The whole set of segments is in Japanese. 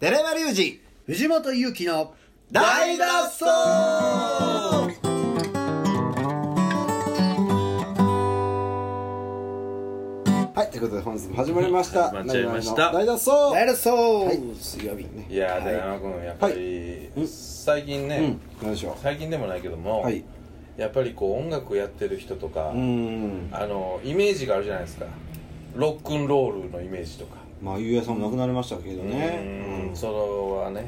寺山隆二藤本勇樹の大脱走。はいということで本日も始まりました。始まっちゃいました。大脱走。大脱走、はい。水曜日ね。い。やー寺山君やっぱり、最近ね、うん。何でしょ最近でもないけども、うはい。やっぱりこう音楽やってる人とか、うーん。あのイメージがあるじゃないですか。ロックンロールのイメージとかまあゆうやさんも亡くなりましたけどね。うん。うん。それはね。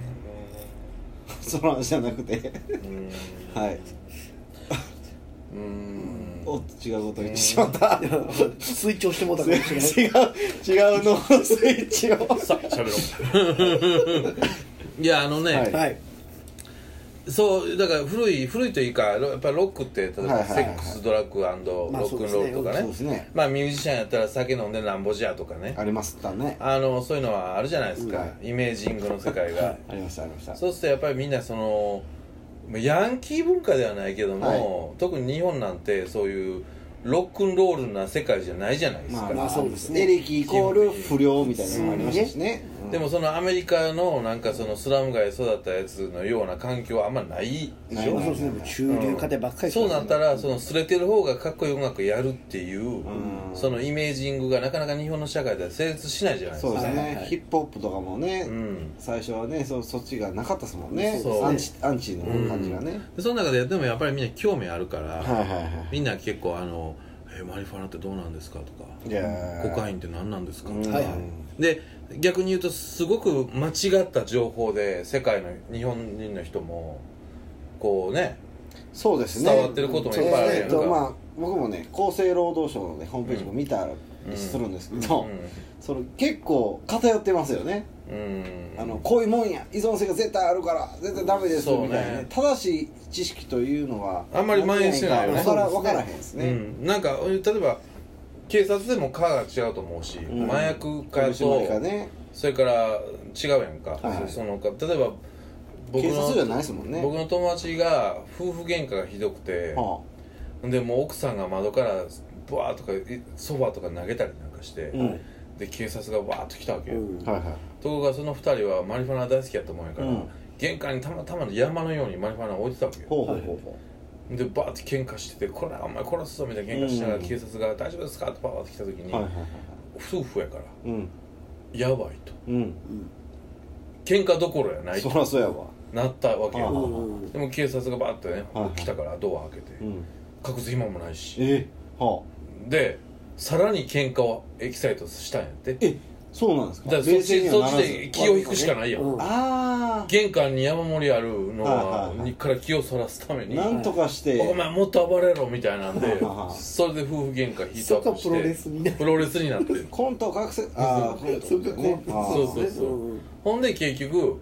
その話じゃなくて。うん。はい。うん。おっと違うこと言ってしまった。推奨してもうたかもしれない。違う違うのスイッチを。さあ喋ろう。いやあのね、はいはいそうだから古い古いというかやっぱりロックって例えば、はいはいはいセックスドラッグロまあックンロールとかね,、そうですね。まあミュージシャンやったら酒飲んでなんぼじゃとかね。ありますったね。あのそういうのはあるじゃないですか、はイメージングの世界が、ありましたありました。そうするとやっぱりみんなそのまあヤンキー文化ではないけども、特に日本なんてそういうロックンロールな世界じゃないじゃないですか、まあまあそうですね。エレキイコール不良みたいなのもありましたしねうん。でもそのアメリカのなんかそのスラム街で育ったやつのような環境はあんまないでしょ？ない。そうですね中流家庭ばっかりそうなったらそのすれてる方がかっこいい音楽やるっていう、そのイメージングがなかなか日本の社会では成立しないじゃないですか。そうですね、はい。はいヒップホップとかもね、うん。最初はねそそっちがなかったですもんね。そうアンチアンチの感じがね、でその中ででもやっぱりみんな興味あるから、はいはいはい。みんな結構あの「えマリファナってどうなんですか?」とかいやー。コカインって何なんですか?」うん。はいはい。で逆に言うとすごく間違った情報で世界の日本人の人もこうねそうですね。伝わってることもいっぱいあるやんか。えーとまあ僕もね厚生労働省の、ね、ホームページも見たりするんですけど、その結構偏ってますよね。うん、うん、あのこういうもんや依存性が絶対あるから絶対ダメですみたいなね。正しい知識というのはあんまり蔓延してないよね。分から分からへんですね、うん、なんか例えば警察でも科が違うと思うし、ん。麻薬科取締りとがね。それから違うやんか、はいはい。その例えば僕警察じゃないのですもんね。僕の友達が夫婦喧嘩がひどくて、はでもう奥さんが窓からブワーとかいソファーとか投げたりなんかして、うん。で警察がバーッと来たわけよ、うん。あはいはい。ところがその二人はマリファナ大好きやったもんやから、うん。玄関にたまたまの山のようにマリファナを置いてたわけよ。ほうほうほうほでバーって喧嘩してて「これお前殺すぞ」みたいな喧嘩しながらうん警察が「大丈夫ですか?」ってバーって来た時に、うはいはいはい。夫婦やから。うん。やばいと。うん。喧嘩どころやないそとらそうやわ。なったわけあようんでも警察がバーってねはいはい。来たからドア開けてうん。隠す暇もないし。えはでさらに喧嘩をエキサイトしたんやって。あえそうなんですか？だからそっちそっちで気を引くしかないやん。うん。あ玄関に山盛りあるのはいはいははい。にから気をそらすためにあなんとかして。お前もっと暴れろみたいなんでそれで夫婦喧嘩ヒーそトアップしてこプロレスになる。プロレスになってるコントを隠せ。ああコントそうそうそう。うんほんで結局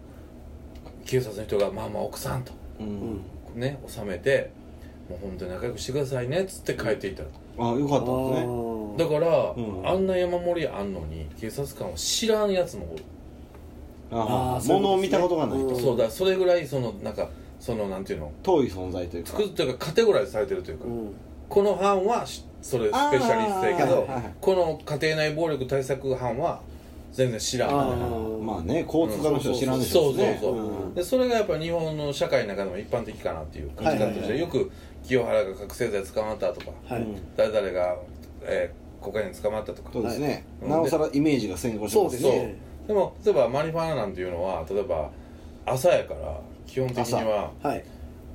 警察の人が「まあまあ奥さん」と。うん。ね収めて「もう本当に仲良くしてくださいね」っつって帰っていったのあよかったですね。あだから、うん。あんな山盛りあんのに警察官を知らんやつもおる、ああ物を見たことがないと。うん。そうだそれぐらいそのなんかそのなんていうの？遠い存在というか。作るというかカテゴライズされてるというか、うん。この班はしそれスペシャリストやけど、あーはいはいはい。この家庭内暴力対策班は全然知らん。まあね交通課の人は知らんでしょそうそうそう、うん。でそれがやっぱ日本の社会の中でも一般的かなっていう感じ方として、はいはいはい。よく清原が覚醒剤捕まったとか、はい。うん誰々が、えー、コカイン捕まったとか。そうですね。はい。なおさらイメージが先行してそうまねですすねでも例えばマリファナなんていうのは例えば朝やから基本的にははい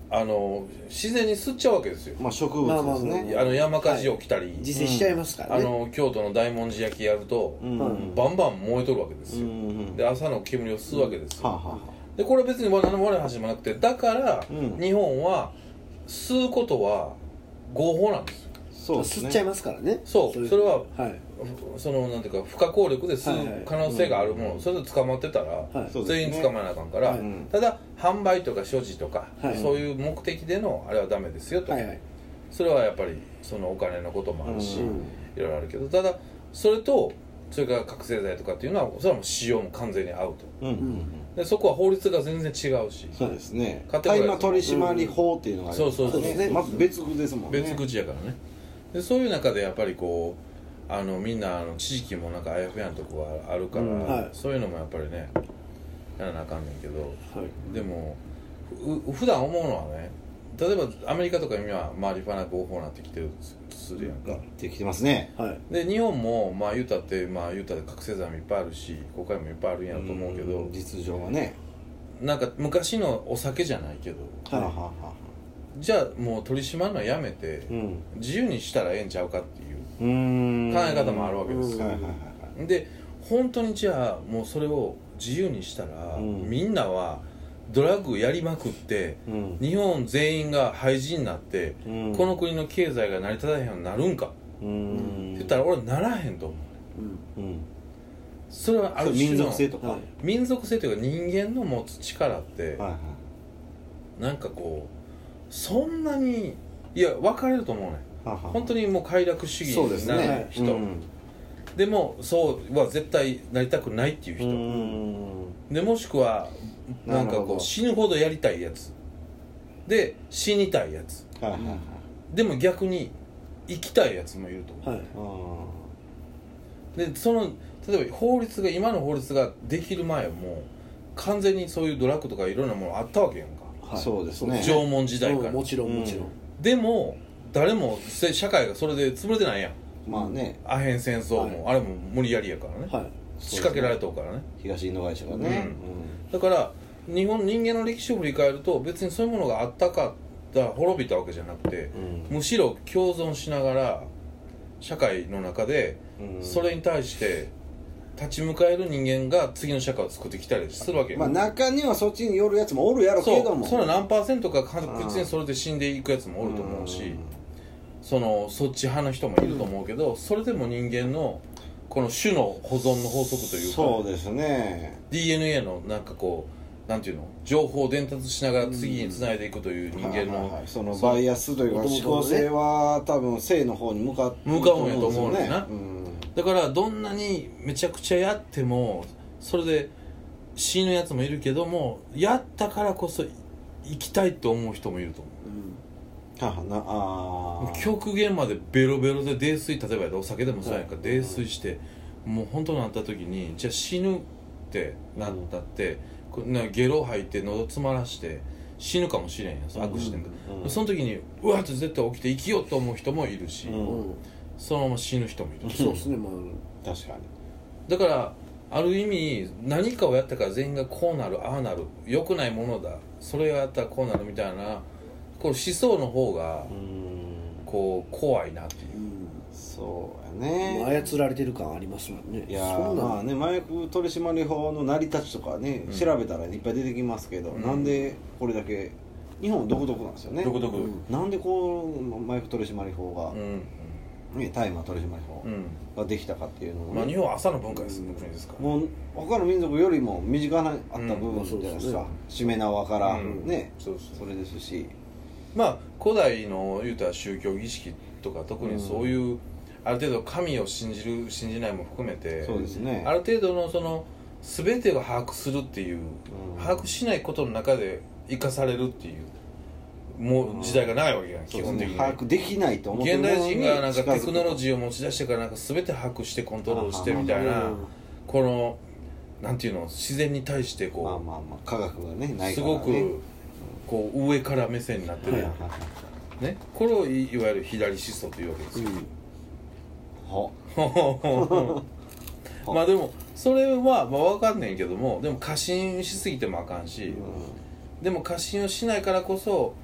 あの自然に吸っちゃうわけですよ、まあ植物ですまあまあねまあ。の山火事起きたり、自生しちゃいますからね。あの京都の大文字焼きやると、うん。うんバンバン燃えとるわけですよ、うんで朝の煙を吸うわけですよ、はあはあはでこれ別に何も悪い話もなくてだから、うん。日本は吸うことは合法なんですよそうですね。吸っちゃいますからね。そう。いそれははい。そのなんていうか不可抗力で吸う可能性があるもの、それで捕まってたら、全員捕まえなあかんから、はい。ただ販売とか所持とか、はい。そういう目的でのあれはダメですよと、はいはい。それはやっぱりそのお金のこともあるし、うん。いろいろあるけどただそれとそれから覚醒剤とかっていうのはそれはもう使用も完全にアウト。うん。うんでそこは法律が全然違うしそうですね。大麻取締法っていうのがありますそうそうそう。そうまず別口ですもんね。別口やからねでそういう中でやっぱりこうあのみんなあの知識もなんかあやふやなとこがあるから、うん。はい。そういうのもやっぱりねやらなあかんねんけどはい。でもう普段思うのはね例えばアメリカとか今マリファナ合法になってきてるとするやんか、できてますね。はい。で日本もまあ言うたってまあ言うたって覚醒剤もいっぱいあるし公開もいっぱいあるんやろと思うけどん。実情はね。なんか昔のお酒じゃないけどはい。はあはあはあじゃあもう取り締まるのやめてうん。自由にしたらええんちゃうかっていう考え方もあるわけですよ。で本当にじゃあもうそれを自由にしたら、うん。みんなはドラッグやりまくってうん。日本全員が廃人になって、うん。この国の経済が成り立たへんようになるんか、うーん。って言ったら俺ならへんと思う。うん。うん。それはある種の族性とかはい。民族性というか人間の持つ力って、はいはい。なんかこうそんなにいや分かれると思うね。本当にもう快楽主義なるね。人うん。でもそうは絶対なりたくないっていうう人、ん。でもしくはなんかこう死ぬほどやりたいやつ。で死にたいやつ。はいはいはい。でも逆に生きたいやつもいると思はい。でその例えば法律が今の法律ができる前はもう完全にそういうドラッグとかいろんなものあったわけやんかーそうですね。縄文時代から。うんもちろんもちろん。でも誰もせ社会がそれで潰れてないやん。まあね。アヘン戦争も、あれも無理やりやからね、はい。仕掛けられたからね。東インド会社がねだから日本人間の歴史を振り返ると別にそういうものがあったかった滅びたわけじゃなくてうん。むしろ共存しながら社会の中でうん。それに対して立ち向かえる人間が次の社会を作ってきたりするわけよ、まあ中にはそっちに寄るやつもおるやろけども。そう。その何パーセントか確実にそれで死んでいくやつもおると思うしそのそっち派の人もいると思うけどそれでも人間のこの種の保存の法則というかそうですね。DNA のなんかこうなんていうの？情報を伝達しながら次につないでいくという人間はいはいのはい。そのバイアスというか思考性は多分性の方に向かって向かうんやと思うねうんだからどんなにめちゃくちゃやってもそれで死ぬやつもいるけどもやったからこそ生きたいと思う人もいると思う。ははなあー。極限までベロベロで泥酔例えばお酒でもそうやんか、はい泥酔してもう本当になった時にじゃあ死ぬってなったって、こうなゲロ吐いて喉詰まらして死ぬかもしれんやんそのアクシデント、うんうん。その時にうわっと絶対起きて生きようと思う人もいるし、うんうんそのまま死ぬ人もいる。し そうですねま確かに。だからある意味何かをやったから全員がこうなるああなる良くないものだ。それをやったらこうなるみたいなこう思想の方がうん。こう怖いなっていう。そうもやね。う操られてる感ありますもんね。いやそまあね麻薬取締法の成り立ちとかね、うん。調べたらいっぱい出てきますけど、うん。なんでこれだけ日本独特なんですよね。どこどこうん。なんでこう麻薬取締法が、うんね、大麻取締法うん。ができたかっていうのもね、まあ日本は朝の文化です国ですから。もう他の民族よりも身近なあった部うん。分じゃないですかまあしめ縄から、うん。ね。そうそうそれですし。まあ古代の言うたら宗教儀式とか特にそういう、ある程度神を信じる信じないも含めてそうですね。ある程度のその全てを把握するっていう、うん。把握しないことの中で生かされるっていうもう時代が長いわけやん、基そうです本的に。ね把握できないと思って現代人がなんかテクノロージーを持ち出してからなんか全て把握してコントロールしてみたいなうんこのなんていうの自然に対してこう、まあまあまあ科学がねないすから、ね、ごくこう上から目線になってる。ね、これをいいわゆる左思想というわけですよ、は。まあでもそれはまあ分かんねんけどもでも過信しすぎてもあかんし、でも過信をしないからこそ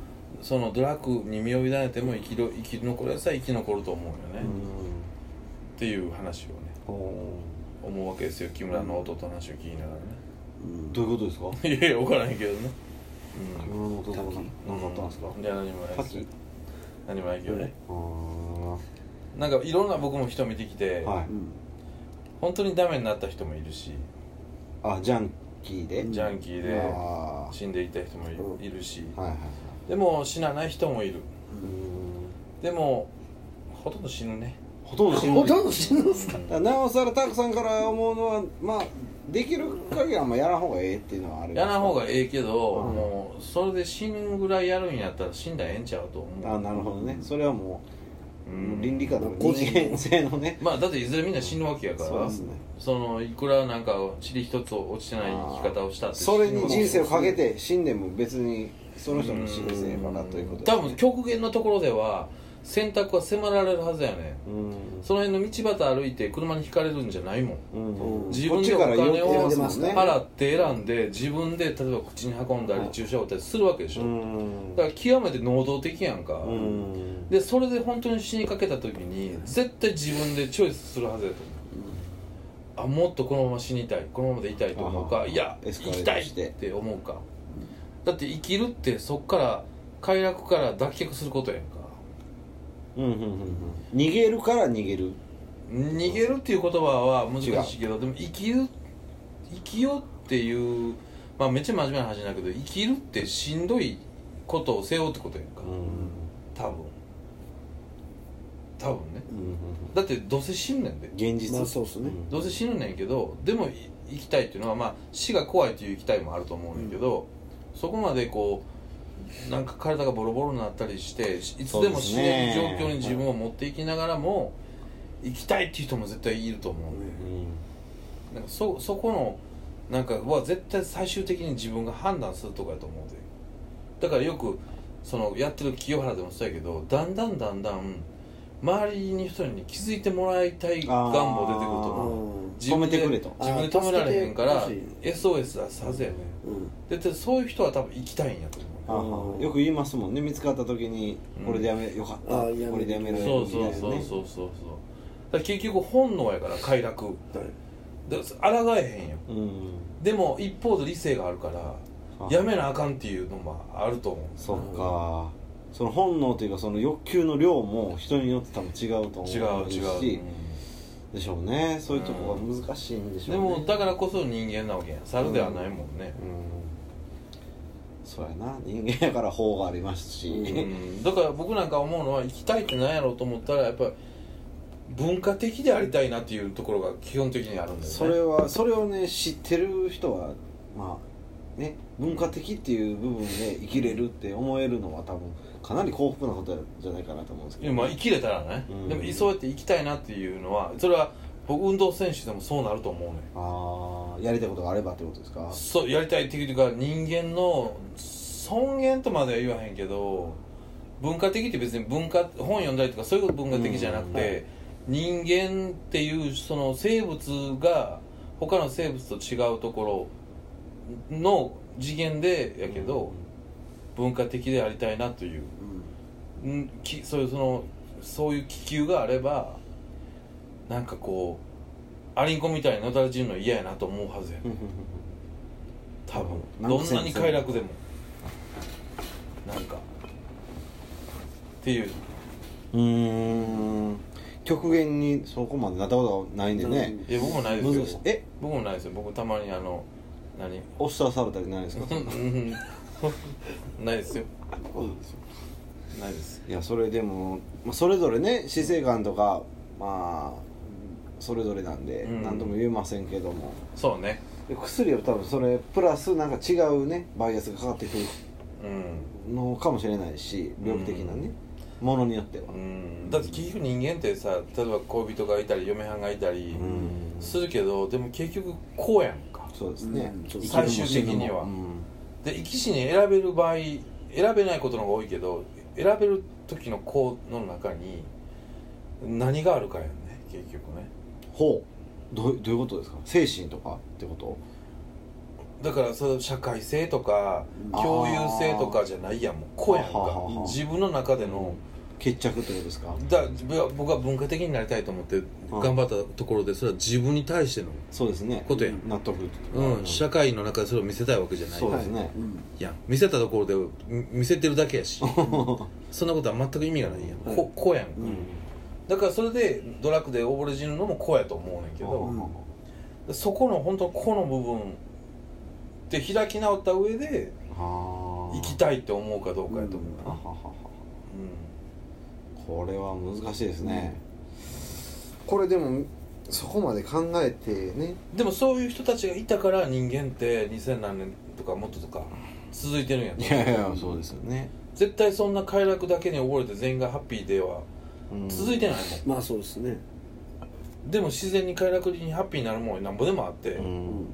そのドラッグに身を委ねても生きる生き残るやつは生き残ると思うよね、っていう話をねほ思うわけですよ。木村の弟の話を聞きながうどういうことですか？ら ねいやいや分からへんけどね。木村の弟が何かあったんですか？いや何もないです。滝。何もないけどね。あなんかいろんな僕も人見てきて、ーはい。本当にダメになった人もいるしあジャンキーで？ジャンキーであ死んでいった人もいるしーはいはいはいでも死なない人もいる。うんでもほとんど死ぬね。ほとんど死ぬ。ほとんど死ぬんですか？だからなおさらたくさんから思うのはまあできる限りはあんまやらん方がええっていうのはあるやらん方がえええけど、うん。もうそれで死ぬぐらいやるんやったら死んだらええんちゃうと思う。あなるほどね。それはもううん。倫理観とか個人。性のね。まあだっていずれみんな死ぬわけやからそうですね。そのいくらなんか塵一つ落ちてない生き方をしたってそれに人生をかけてて死んでも別にその人の人生からということ多分極限のところでは選択は迫られるはずやねうん。その辺の道端歩いて車にひかれるんじゃないもん。うん。自分でお金を払って選んで自分で例えば口に運んだり注射を打ったりするわけでしょ、うん。だから極めて能動的やんか、うん。でそれで本当に死にかけた時に絶対自分でチョイスするはずやと思う、あもっとこのまま死にたいこのままでいたいと思うかあいや生きたいって思うかだって生きるってそっから快楽から脱却することやんか。うんうんうんうん。逃げるから逃げる。逃げるっていう言葉は難しいけどでも生きる生きようっていうまあめっちゃ真面目な話だけど生きるってしんどいことを背負うってことやんか。うん。多分。多分ね。うんうんだってどうせ死ぬねんで。現実。まあそうっすね。どうせ死ぬねんけどでもい生きたいっていうのはまあ死が怖いという生きたいもあると思うねんけど、そこまでこうなんか体がボロボロになったりしていつでも死ね。る状況に自分を持っていきながらも生きたいっていう人も絶対いると思うね、うん。なんかそそこのなんかは絶対最終的に自分が判断するとこやと思うで。だからよくそのやってる清原でもそうやけどだんだんだんだん周りに人に気づいてもらいたい願望出てくると思う自分で止めてくれと。自分で止められへんから SOS 出すはずやね。うん。ででそういう人は多分行きたいんやと思う。よく言いますもんね。見つかった時にうん。これでやめよかった。これでやめられる。そうみたいなねそう。そうそうそうそう結局本能やから快楽。はい。で抗えへんよ。うん。でも一方で理性があるからあやめなあかんっていうのもあると思う。そっか。その本能というかその欲求の量も人によって多分違うと思うし。違う違う、でしょうね。そういうとこが難しいんでしょうね。でもだからこそ人間なわけやん。猿ではないもんね、うん。そうやな。人間やから法がありますし、うん。だから僕なんか思うのは生きたいって何やろうと思ったらやっぱり文化的でありたいなっていうところが基本的にあるんだよね。それはそれをね知ってる人はまあね文化的っていう部分で生きれるって思えるのは多分かなり幸福なことじゃないかなと思うんですけど、いやまあ生きれたらね、うん。でもそうやって生きたいなっていうのはそれは僕運動選手でもそうなると思うねああやりたいことがあればってことですか？そうやりたいっていうか人間の尊厳とまでは言わへんけど文化的って別に文化本読んだりとかそういうこと文化的じゃなくて、うんはい。人間っていうその生物が他の生物と違うところの次元でやけど、文化的でありたいなという、うん、きそういうそのそういう気球があればなんかこうアリンコみたいにのたれ散るの嫌やなと思うはずや多分。どんなに快楽でも。なんか。っていう。うんうん。極限にそこまでなったことはないんでね、いや僕もないですよ。え？僕もないですよ。僕たまにあの何？おっしゃされたりないですか？うん。ないですよ。ないです。いやそれでも、まあ、それぞれね死生観とかまあそれぞれなんでうん。何とも言えませんけども、そうね。で薬は多分それプラスなんか違うねバイアスがかかってくるうん。のかもしれないし病気的なね、ものによっては。うん。だって結局人間ってさ例えば恋人がいたり嫁はんがいたりうん。するけどでも結局こうやんかそうですね、うん。最終的には。死ぬもで生き死に選べる場合選べないことの方が多いけど選べる時の子の中に何があるかやんね結局ね。う。んほうどういうことですか？精神とかってこと？だからその社会性とかうん。共有性とかじゃないやんもう子やんか。自分の中での、決着ってことですか？だ僕は文化的になりたいと思って頑張ったところでそれは自分に対しての、そうですね。ことや納得うん、社会の中でそれを見せたいわけじゃない。そうですね、うん。いや見せたところでみ見せてるだけやし。そんなことは全く意味がないやん、はい。ここやんか、うん。だからそれでドラッグで溺れ死ぬのもこうやと思うねんけど、うん。そこの本当この部分で開き直った上ではあ。生きたいって思うかどうかやと思う。な、ははは。はうこれは難しいですね、これでもそこまで考えてね。ん、でもそういう人たちがいたから人間って2000何年とかもっととか続いてるんやと。いやいやそうですよね。絶対そんな快楽だけに溺れて全員がハッピーではうん。続いてないもん。まあそうですね。でも自然に快楽にハッピーになるもんなんぼでもあって、うん。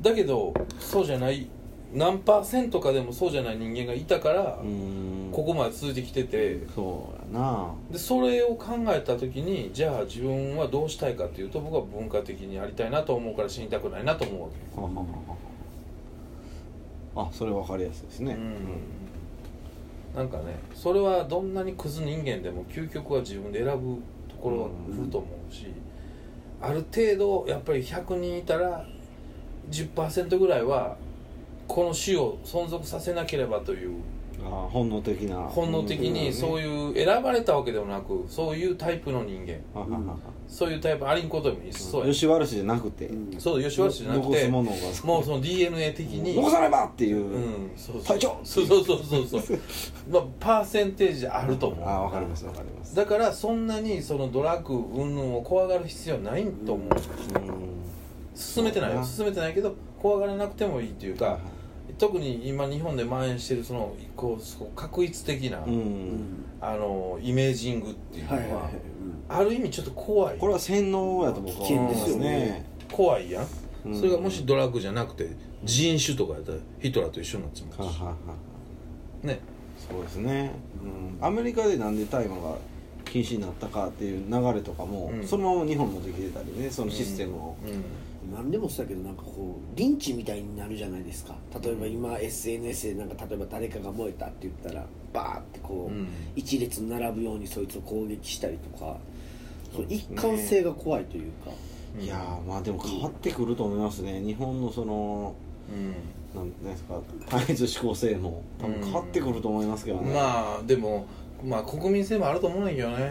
だけどそうじゃない何パーセントかでもそうじゃない人間がいたから、うん。ここまで続いてきてて。そうやな。でそれを考えた時にじゃあ自分はどうしたいかっていうと僕は文化的にやりたいなと思うから死にたくないなと思うわけ。はははは。あそれ分かりやすいですね。うん。なんかねそれはどんなにクズ人間でも究極は自分で選ぶところは来ると思うし、ある程度やっぱり100人いたら10%ぐらいはこの種を存続させなければというあ本能的な。本能的にそうういう選ばれたわけでもなくそういうタイプの人間。そういうタイプありんことでもいそうや。吉原氏じゃなくて。うん。そう吉原氏じゃなくてものが。もうその DNA 的に。残さねばっていう、うん。そうそう。そうそうそうそうそう。まあパーセンテージあると思う。あ分かります分かります。だからそんなにそのドラッグ云々を怖がる必要はないと思う、うん。進めてないよ。進めてないけど怖がらなくてもいいっていうか特に今日本で蔓延してるそのこうそう確一的な、うん、うんあのイメージングっていうのは、はいはいはい。ある意味ちょっと怖い。これは洗脳やと僕は思います危険ですよね。ね怖いやん、うん。それがもしドラッグじゃなくて人種とかやったらヒトラーと一緒になっちまうし。ね。そうですね、うん、アメリカでなんで大麻が禁止になったかっていう流れとかも、うん。そのまま日本もできてたりねそのシステムを、うん何でもそうだけどなんかこうリンチみたいになるじゃないですか。例えば今 SNS でなんか例えば誰かが燃えたって言ったらバーってこう、うん。一列並ぶようにそいつを攻撃したりとか。その一貫性が怖いというか。うん。いやーまあでも変わってくると思いますね。日本のそのうん。なんなんですか単一思考性も。多分変わってくると思いますけどね、まあでもまあ国民性もあると思うんだけどね。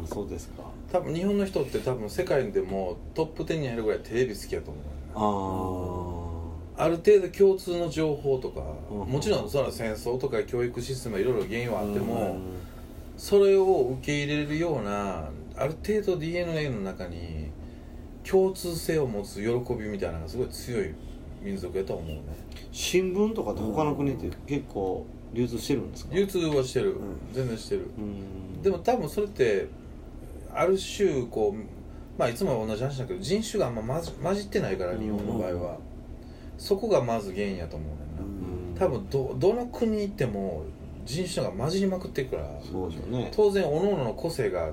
うんそうですか多分日本の人って多分世界でもトップ10に入るぐらいテレビ好きやと思うあある程度共通の情報とか、うん。もちろんその戦争とか教育システムはいろいろ原因はああっても、うん。それを受け入れるようなある程度 DNA の中に共通性を持つ喜びみたいなのがすごい強い民族やと思うね。新聞とかって他の国って結構流通してるんですか？流通はしてる、ん。全然してる。うん。でも多分それってある種こうまあいつも同じ話だけど人種があんま混じ混じってないから日本の場合は、そこがまず原因やと思うねんな、多分どどの国行っても人種が混じりまくってるからそうでね。当然各々の個性が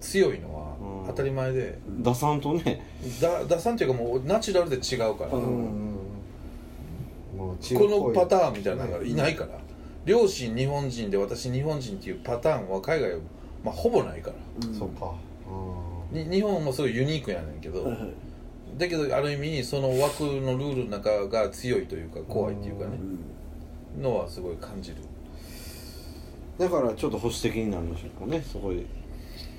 強いのはうん。当たり前で、打算とね。だ打算っていうかもうナチュラルで違うから、もうこのパターンみたいなのがいないから、両親日本人で私日本人っていうパターンは海外は、まあ、ほぼないから。うん。そうか。に日本もすごいユニークやねんけど、はいはい。だけどある意味その枠のルールの中が強いというか怖いっていうかね。うん。のはすごい感じる。だからちょっと保守的になるんでしょうかね。そこで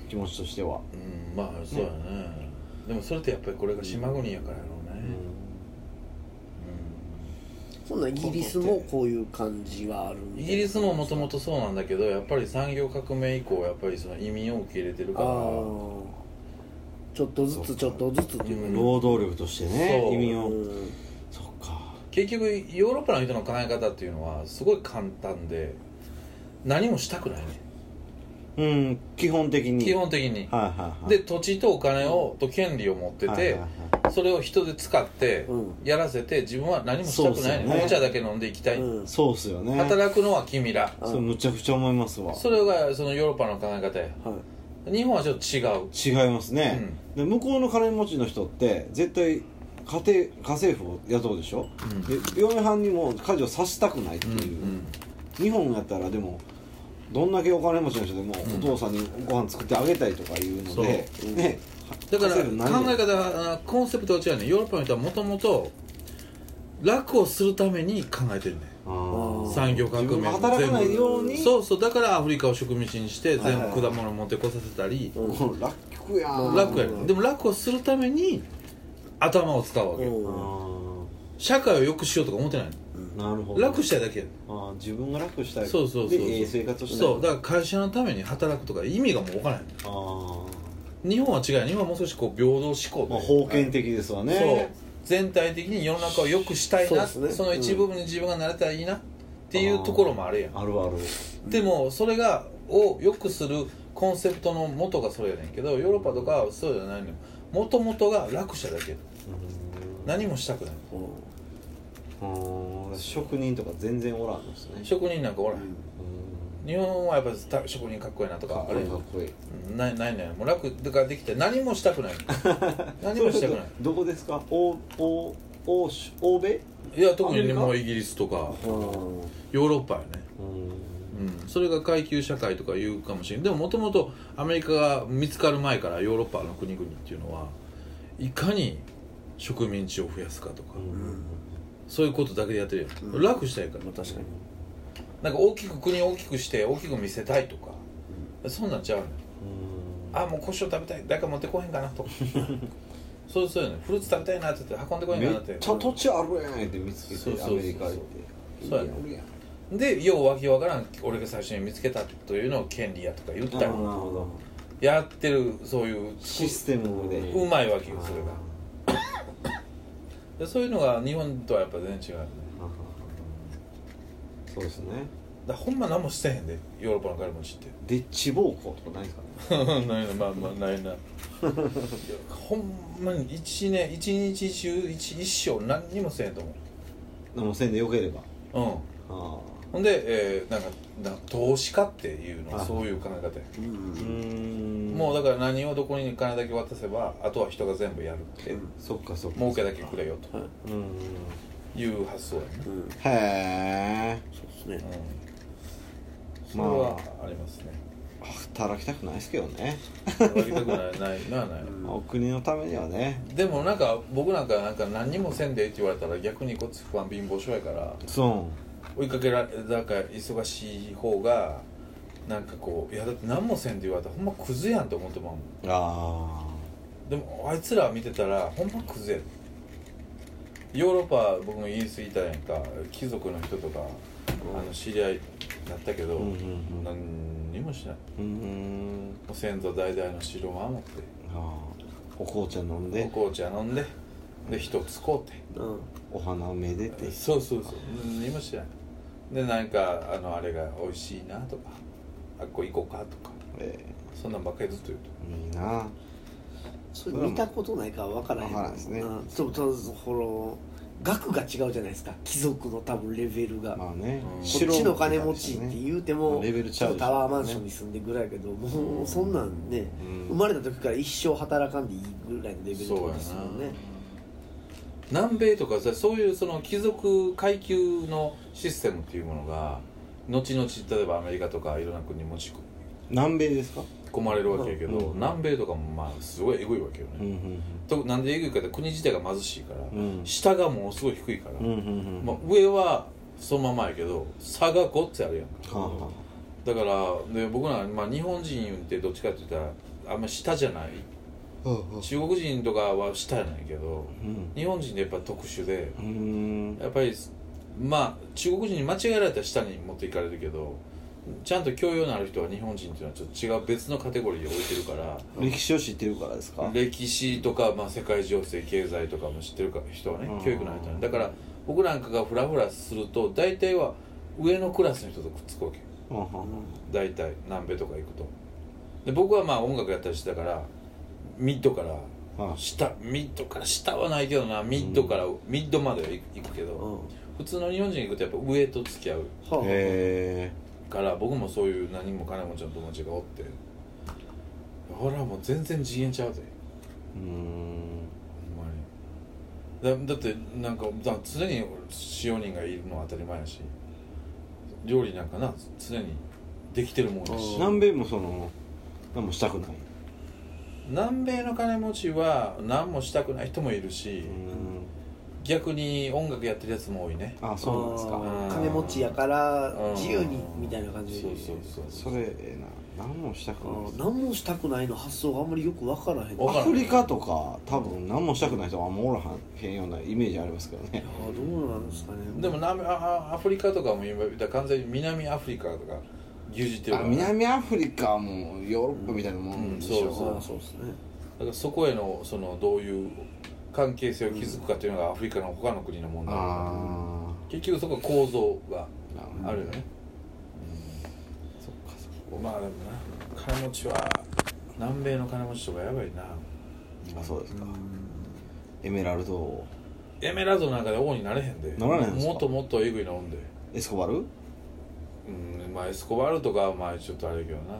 気持ちとしては。うんまあそうやね。でもそれってやっぱりこれが島国やからやろうね、そんなイギリスもこういう感じはあるうんイギリスももともとそうなんだけどやっぱり産業革命以降やっぱりその移民を受け入れてるから。ちょっとずつちょっとずつっていうか。労働力としてねそう。移民を。うん。そっか。結局ヨーロッパの人の考え方っていうのはすごい簡単で何もしたくないねうん基本的に。基本的に。はいはいはい。で土地とお金をと権利を持っててはいはいはいそれを人で使ってうん。やらせて自分は何もしたくないね。お茶だけ飲んでいきたい。うん。そうっすよね。働くのは君ら。うん。それむちゃくちゃ思いますわ。それがそのヨーロッパの考え方や。はい。日本はちょっと違う。違いますね、で向こうの金持ちの人って絶対家庭家政婦を雇うでしょ、うん。で嫁はんにも家事をさせたくないってう。んいう、日本やったらでもどんだけお金持ちの人でもうんお父さんにご飯作ってあげたいとかいうので、そう。ね。だから考え方あコンセプトは違うね。ヨーロッパの人はもともと楽をするために考えてるね。産業革命自分が働かないように？そうそう。だからアフリカを植民地にして全はいはい。部果物持ってこさせたり、うん。も う楽やん楽やね。うんでも楽をするために頭を使うわけ、社会を良くしようとか思ってないーなるほど。楽したいだけやあー自分が楽したい。そうそうそうそう。でええ生活をしたい。そうだから会社のために働くとか意味がもう分からないあ日本は違う日本はもう少しこう平等思考ー、まあ、で封建的ですわね。そう。全体的に世の中を良くしたいな。そ,、ね。の一部分に自分がなれたらいいなっていうところもあるやん。あるある。でもそれがを良くするコンセプトの元がそれやねんけどヨーロッパとかはそうじゃないのよ。もともとが楽者だけ。何もしたくない。うん職人とか全然おらんのですね。職人なんかおらへん。うん。日本はやっぱ職人かっこいいなとかかっこいいかっこいい。うんないない。ねもう楽だからできて何もしたくない。何もしたくない。どこですか？欧欧欧州欧米？いや特にねもうイギリスとか。うん。ヨーロッパやね。うん。うん、それが階級社会とか言うかもしれん。でももともとアメリカが見つかる前からヨーロッパの国々っていうのはいかに植民地を増やすかとか、そういうことだけでやってるやん、うん。楽したいからまあ確かに。なんか大きく国を大きくして大きく見せたいとか、そんなんちゃうねん。あもう胡椒食べたい誰か持ってこへんかなとか。そうそうよね。フルーツ食べたいなって言って運んでこへんめっかなって。ちゃ土地あるやんって見つけそうそうそう。てアメリカ行って。そうやね。でようわけわからん俺が最初に見つけたというのを権利やとか言ったりやってるそういうシステムで。うまいわけよそれがでそういうのが日本とはやっぱ全然違うそうですね。だほんま何もしてへんでヨーロッパの金持ちって。デッチ暴行とかないですかね。ないなまあまあないな。ほんまに一年一日中一一生何にもせんと思何もせんでよければ。ううんあほんで、えーなんかな投資家っていうのははいそういう考え方や。もうだから何をどこに金だけ渡せばあとは人が全部やるって、うん。そっかそっか。儲けだけくれよと。はい。うんいう発想やね、うん。へえそうですね。うん、それはありますね、働きたくないですけどね。働きたくないないなない、うん。お国のためにはね。でもなんか僕なんかなんか何にもせんでええって言われたら逆にこっち不安貧乏症やから。そ追いかけられなんか忙しい方がなんかこういやだって何もせんで言われたらほんまクズやんと思ってまうもん。うあでもあいつら見てたらほんまクズやでヨーロッパ僕もイギリス行ったやんか。貴族の人とかあの知り合いだったけど、うんうんうん。何にもしない。あうん。ご先祖代々の城を守って。ああお紅茶飲んで。お紅茶飲んで。で人を使うて。うん。お花をめでて。そうそうそう。何もしないでなんかあのあれが美味しいなとかあっこ行こうかとか。えそんなんばっかりずっと言うと。えいいな。それ見たことないから分からへん。分からんですね。うん。そうそうこの額が違うじゃないですか。貴族の多分レベルが、まあね。うんこっちの金持ちって言うてもレベルちゃうでしょタワーマンションに住んでぐらいやけどもうそんなんね、うん。生まれた時から一生働かんでいいぐらいのレベルとかですもんね南米とかさそういうその貴族階級のシステムっていうものが後々例えばアメリカとかいろんな国に持ち南米ですか？込まれるわけやけど、うん。南米とかもまあすごいエグいわけよね、うんうんとなんでエグいかって国自体が貧しいから、うん。下がものすごい低いから、うんうんうん。まあ、上はそのままやけど差がごっつあるやんか。はあはだからで僕ら、まあ、日本人ってどっちかって言ったらあんま下じゃない中国人とかは下やないけどうん。日本人ってやっぱ特殊でやっぱりまあ中国人に間違えられたら下に持っていかれるけどちゃんと教養のある人は日本人っていうのはちょっと違う別のカテゴリーで置いてるから歴史を知ってるからですか？歴史とか、まあ、世界情勢経済とかも知ってるか人はねうん。教育のある人はね。だから僕なんかがフラフラすると大体は上のクラスの人とくっつくわけ。大体南米とか行くと。で僕はまあ音楽やったりしてたから mid からはあ下 mid から下はないけどな mid から、 mid までは行くけど、うん。普通の日本人行くとやっぱ上と付き合う。はあ。へから僕もそういう何も金持ちの友達がおってほらもう全然次元ちゃうぜ。えうーん。ほんまに。だだってなんかだ常に使用人がいるのは当たり前やし料理なんかな常にできてるもんやし。南米もその何もしたくない南米の金持ちは何もしたくない人もいるし、うーん。逆に音楽やってるやつも多いね。あそうなんですか。金持ちやからうん。自由にみたいな感じ。そうそうそうそれええな。何もしたくない。何もしたくないの発想があんまりよく分からへん。アフリカとか多分何もしたくない人はあんまおらへんようなイメージありますけどね。あーどうなんですかね。でもアフリカとかも今言ったら完全に南アフリカとか牛耳ってるあから。ね南アフリカはもうヨーロッパみたいなもんでしょ、うんそうそう。ですね。だからそこへのそのどういう関係性を築くかっていうのがアフリカの他の国の問題。だからあ結局そこは構造がああるよね、そっかそっか。まあでもな金持ちは南米の金持ちとかやばいな。あそうですか。エメラルド王。エメラルドなんかで王になれへんで。なられへんんすか？もっともっとエグいのおんで。エスコバル？うんまあエスコバルとかはまあちょっとあれやけどな。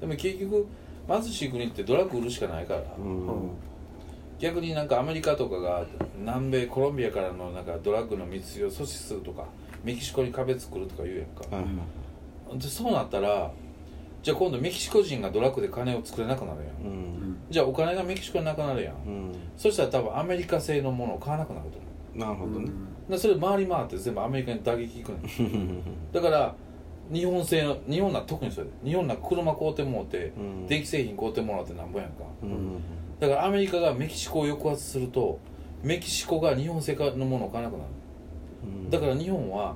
でも結局貧しい国ってドラッグ売るしかないから、うん。逆になんかアメリカとかが南米コロンビアからのなんかドラッグの密輸を阻止するとかメキシコに壁作るとか言うやんか、はいはい。でそうなったらじゃあ今度メキシコ人がドラッグで金を作れなくなるやん、うん。じゃあお金がメキシコになくなるやん、うん。そしたら多分アメリカ製のものを買わなくなると思なるほどね。うでそれ回り回って全部アメリカに打撃いくねん。だから日本製の日本なん特にそれで。日本な車買うてもうて、うん。電気製品買うてもらってなんぼやんか、うん。だからアメリカがメキシコを抑圧するとメキシコが日本製のものを買わなくなる。うん。だから日本は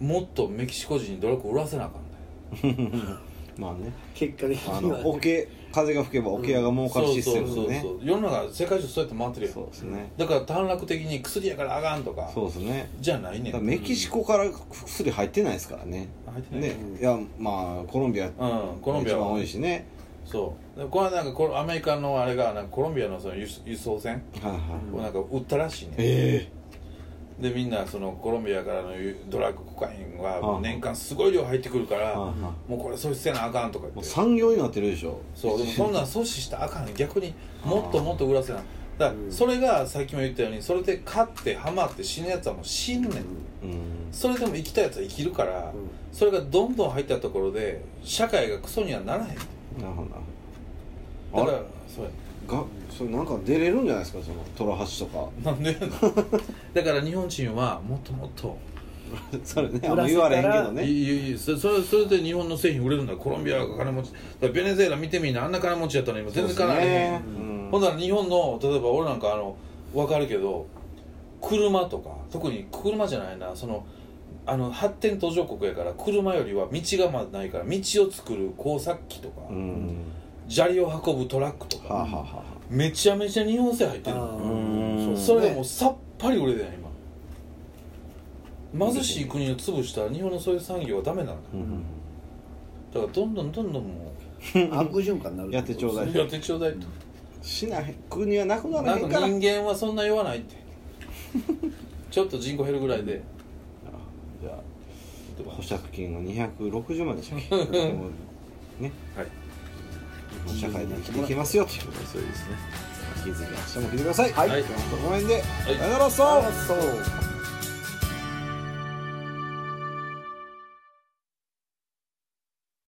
もっとメキシコ人にドラッグ売らせなあかんだよ まあね。結果的あにオケ風が吹けばオケ屋が儲かるシステムでね。そうそう世の中世界中そうやって回ってるやん。そうですね。だから短絡的に薬やからあかんとか。そうですね。じゃないねメキシコから薬入ってないですからね。入ってないねいやまあコロンビアうんコロンビアは。一番多いしね。そう。でこれなんかこれアメリカのあれがなんかコロンビアのその輸輸送船をなんか売ったらしいね、えでみんなそのコロンビアからのドラッグコカインははあ。年間すごい量入ってくるから、もうこれ阻止せなあかんとか言って。産業になってるでしょ。そうでもそんなん阻止したらあかん逆にもっともっと売らせな。だからそれがさっきも言ったようにそれで勝ってハマって死ぬやつはもう死んねん。うん。それでも生きたやつは生きるから、それがどんどん入ったところで社会がクソにはならへん。なるほどだからそうやがそれなんか出れるんじゃないですかそのトラハシとか。なんで だから日本人はもっともっと。それねあんま言われへんけどね。いいいいそそれそれで日本の製品売れるんだコロンビアが金持ち。ベネズエラ見てみんなあんな金持ちやったのに今全然金あれへんほんなら日本の例えば俺なんかあの分かるけど車とか特に車じゃないな。そのあの発展途上国やから車よりは道がまだないから道を作る工作機とか、うん砂利を運ぶトラックとか、はあはあはあ。めちゃめちゃ日本製入ってるそれがもうさっぱり売れてない今。貧しい国を潰したら日本のそういう産業はダメなんだからどんどんどんどんも悪循環になるやってちょうだいうやってちょうだいと。しない国はなくならなんかへんから人間はそんな言わないって。ちょっと人口減るぐらいで。じゃあ保釈金が260万でしたっけ？ね。はい社会で生きていきますよと。いうことでそうですね。引き続き明日も聞いてください。はい。今日はこの辺で、い。さよならそう